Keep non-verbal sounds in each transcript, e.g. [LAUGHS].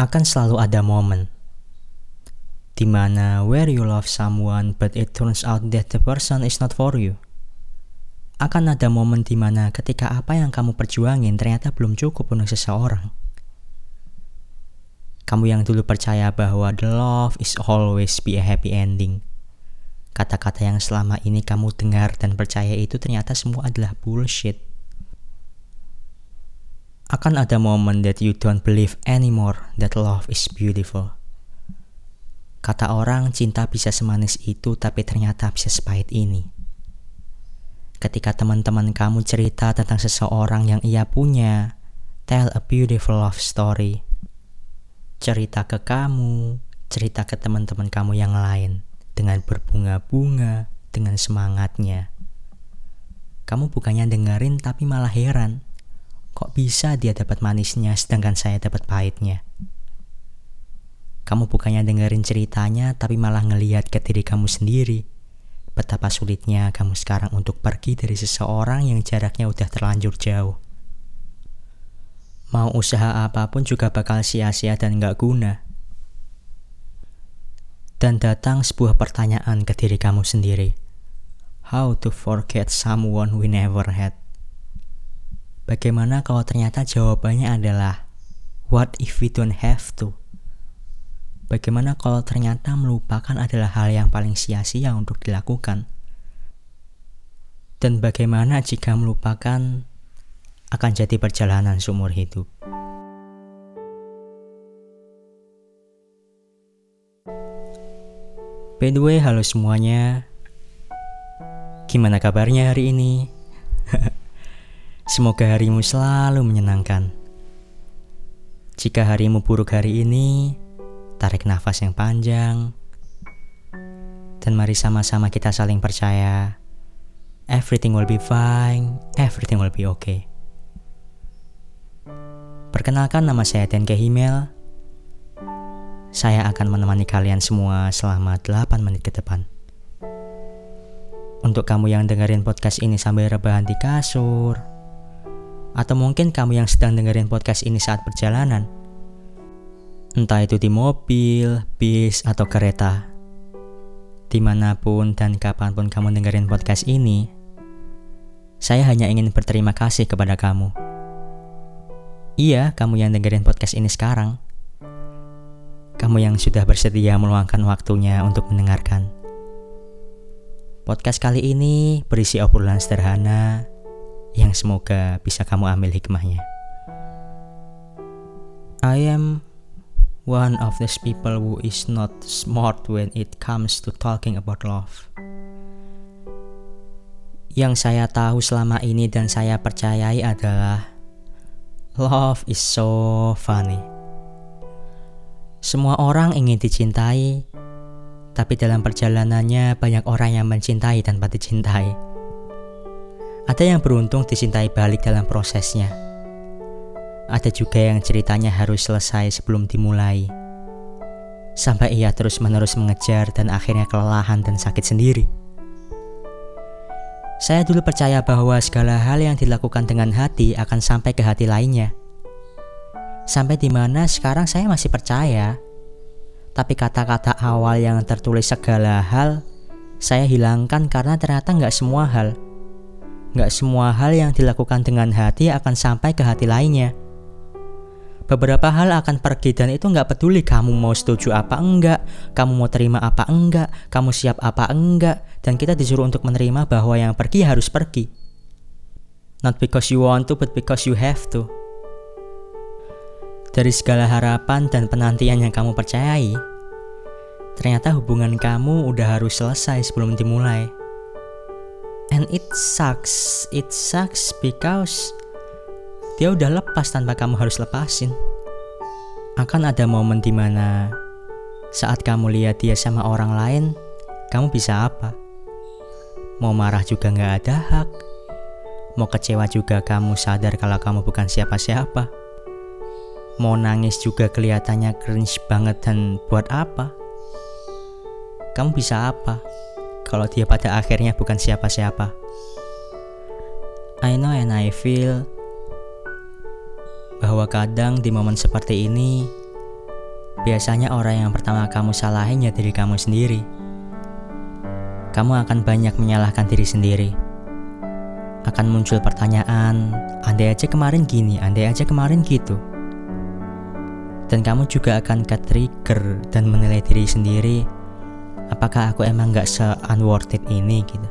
akan selalu ada momen di mana where you love someone but it turns out that the person is not for you. Akan ada momen di mana ketika apa yang kamu perjuangin ternyata belum cukup untuk seseorang. Kamu yang dulu percaya bahwa the love is always be a happy ending. Kata-kata yang selama ini kamu dengar dan percaya itu ternyata semua adalah bullshit. Akan ada momen that you don't believe anymore that love is beautiful Kata orang, cinta bisa semanis itu, tapi ternyata bisa sepahit ini. Ketika teman-teman kamu cerita tentang seseorang yang ia punya, tell a beautiful love story. Cerita ke kamu, cerita ke teman-teman kamu yang lain dengan berbunga-bunga, dengan semangatnya. Kamu bukannya dengerin tapi malah heran. Kok bisa dia dapat manisnya sedangkan saya dapat pahitnya? Kamu bukannya dengerin ceritanya, tapi malah ngeliat ke diri kamu sendiri. Betapa sulitnya kamu sekarang untuk pergi dari seseorang yang jaraknya udah terlanjur jauh. Mau usaha apa pun juga bakal sia-sia dan gak guna. Dan datang sebuah pertanyaan ke diri kamu sendiri. How to forget someone we never had? Bagaimana kalau ternyata jawabannya adalah What if we don't have to? Bagaimana kalau ternyata melupakan adalah hal yang paling sia-sia untuk dilakukan? Dan bagaimana jika melupakan akan jadi perjalanan seumur hidup? By the way, halo semuanya. Gimana kabarnya hari ini? [LAUGHS] Semoga harimu selalu menyenangkan. Jika harimu buruk hari ini, tarik nafas yang panjang, dan mari sama-sama kita saling percaya. Everything will be fine, everything will be okay. Perkenalkan nama saya Tenke Himel. Saya akan menemani kalian semua selama 8 menit ke depan. Untuk kamu yang dengerin podcast ini sambil rebahan di kasur, atau mungkin kamu yang sedang dengerin podcast ini saat perjalanan, entah itu di mobil, bis, atau kereta. Di mana pun dan kapan pun kamu dengerin podcast ini, saya hanya ingin berterima kasih kepada kamu. Iya, kamu yang dengerin podcast ini sekarang. Kamu yang sudah bersedia meluangkan waktunya untuk mendengarkan. Podcast kali ini berisi obrolan sederhana yang semoga bisa kamu ambil hikmahnya. I am one of those people who is not smart when it comes to talking about love. Yang saya tahu selama ini dan saya percayai adalah love is so funny. Semua orang ingin dicintai, tapi dalam perjalanannya banyak orang yang mencintai tanpa dicintai. Ada yang beruntung dicintai balik dalam prosesnya ada juga yang ceritanya harus selesai sebelum dimulai. Sampai ia terus-menerus mengejar dan akhirnya kelelahan dan sakit sendiri. Saya dulu percaya bahwa segala hal yang dilakukan dengan hati akan sampai ke hati lainnya. Sampai di mana sekarang saya masih percaya. Tapi kata-kata awal yang tertulis segala hal, saya hilangkan karena ternyata nggak semua hal. Nggak semua hal yang dilakukan dengan hati akan sampai ke hati lainnya. Beberapa hal akan pergi dan itu nggak peduli kamu mau setuju apa enggak, kamu mau terima apa enggak, kamu siap apa enggak, dan kita disuruh untuk menerima bahwa yang pergi harus pergi. Not because you want to, but because you have to. Dari segala harapan dan penantian yang kamu percayai, ternyata hubungan kamu udah harus selesai sebelum dimulai. And it sucks, it sucks because dia udah lepas tanpa kamu harus lepasin. Akan ada momen di mana saat kamu lihat dia sama orang lain, kamu bisa apa? Mau marah juga nggak ada hak. Mau kecewa juga kamu sadar kalau kamu bukan siapa-siapa. Mau nangis juga kelihatannya cringe banget dan buat apa? Kamu bisa apa kalau dia pada akhirnya bukan siapa-siapa? I know and I feel bahwa kadang di momen seperti ini biasanya orang yang pertama kamu salahin ya diri kamu sendiri. Kamu akan banyak menyalahkan diri sendiri. Akan muncul pertanyaan, andai aja kemarin gini, andai aja kemarin gitu. Dan kamu juga akan ke-trigger dan menilai diri sendiri, apakah aku emang gak se-unworth it ini gitu.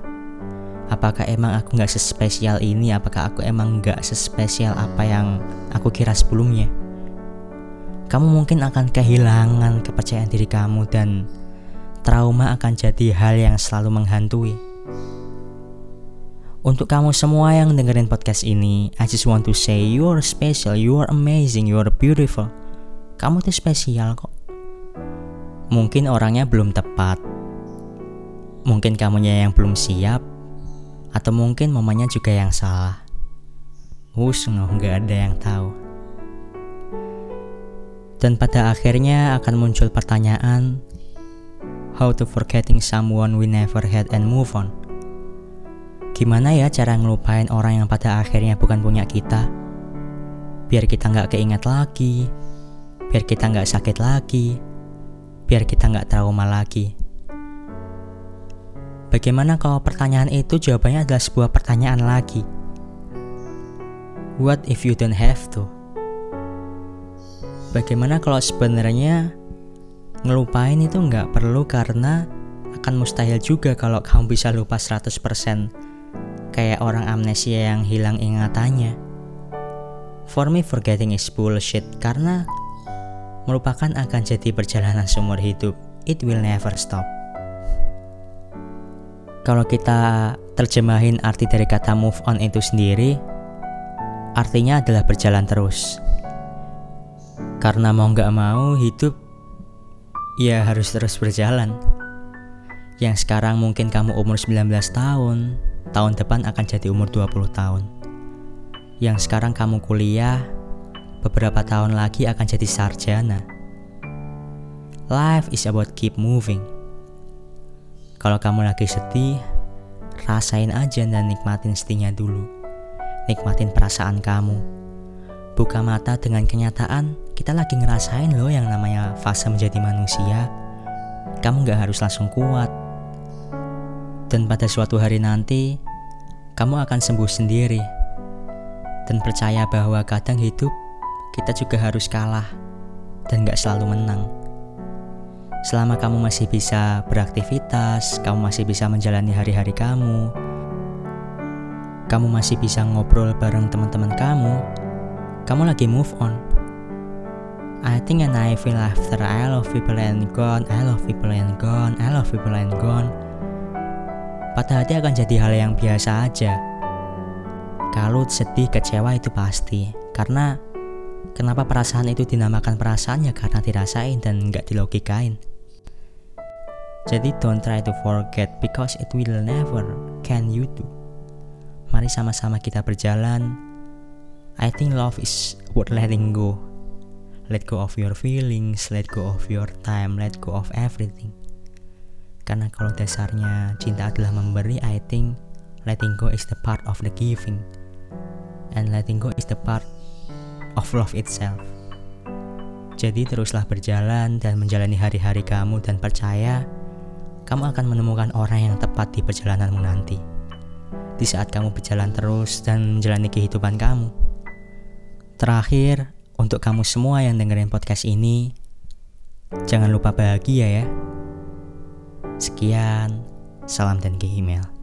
Apakah emang aku gak sespesial ini, apakah aku emang gak sespesial apa yang aku kira sebelumnya. Kamu mungkin akan kehilangan kepercayaan diri kamu dan trauma akan jadi hal yang selalu menghantui. Untuk kamu semua yang dengerin podcast ini, I just want to say you are special, you are amazing, you are beautiful. Kamu tuh spesial kok. Mungkin orangnya belum tepat. Mungkin kamunya yang belum siap. Atau mungkin mamanya juga yang salah. Wus, nggak ada yang tahu. Dan pada akhirnya akan muncul pertanyaan, how to forgetting someone we never had and move on. Gimana ya cara ngelupain orang yang pada akhirnya bukan punya kita? Biar kita nggak keinget lagi, biar kita nggak sakit lagi, biar kita nggak trauma lagi. Bagaimana kalau pertanyaan itu jawabannya adalah sebuah pertanyaan lagi? What if you don't have to? Bagaimana kalau sebenarnya ngelupain itu nggak perlu karena akan mustahil juga kalau kamu bisa lupa 100% kayak orang amnesia yang hilang ingatannya. For me forgetting is bullshit karena melupakan akan jadi perjalanan seumur hidup. It will never stop. Kalau kita terjemahin arti dari kata move on itu sendiri, artinya adalah berjalan terus. Karena mau nggak mau hidup ya harus terus berjalan. Yang sekarang mungkin kamu umur 19 tahun, tahun depan akan jadi umur 20 tahun. Yang sekarang kamu kuliah, beberapa tahun lagi akan jadi sarjana. Life is about keep moving. Kalau kamu lagi sedih, rasain aja dan nikmatin sedihnya dulu. Nikmatin perasaan kamu. Buka mata dengan kenyataan kita lagi ngerasain loh yang namanya fase menjadi manusia. Kamu gak harus langsung kuat. Dan pada suatu hari nanti, kamu akan sembuh sendiri. Dan percaya bahwa kadang hidup, kita juga harus kalah. Dan gak selalu menang. Selama kamu masih bisa beraktivitas, kamu masih bisa menjalani hari-hari kamu, kamu masih bisa ngobrol bareng teman-teman kamu, kamu lagi move on I think and I feel after I love people and gone, I love people and gone, I love people and gone. Patah hati akan jadi hal yang biasa aja. Kalau sedih, kecewa itu pasti. Karena kenapa perasaan itu dinamakan perasaan ya karena dirasain dan nggak dilogikain. Jadi don't try to forget because it will never can you do. Mari sama-sama kita berjalan. I think love is worth letting go let go of your feelings, let go of your time, let go of everything. Karena kalau dasarnya cinta adalah memberi, I think letting go is the part of the giving. And letting go is the part of love itself. Jadi teruslah berjalan dan menjalani hari-hari kamu dan percaya kamu akan menemukan orang yang tepat di perjalananmu nanti. Di saat kamu berjalan terus dan menjalani kehidupan kamu. Terakhir, untuk kamu semua yang dengerin podcast ini, jangan lupa bahagia ya. Sekian, salam dan ke email.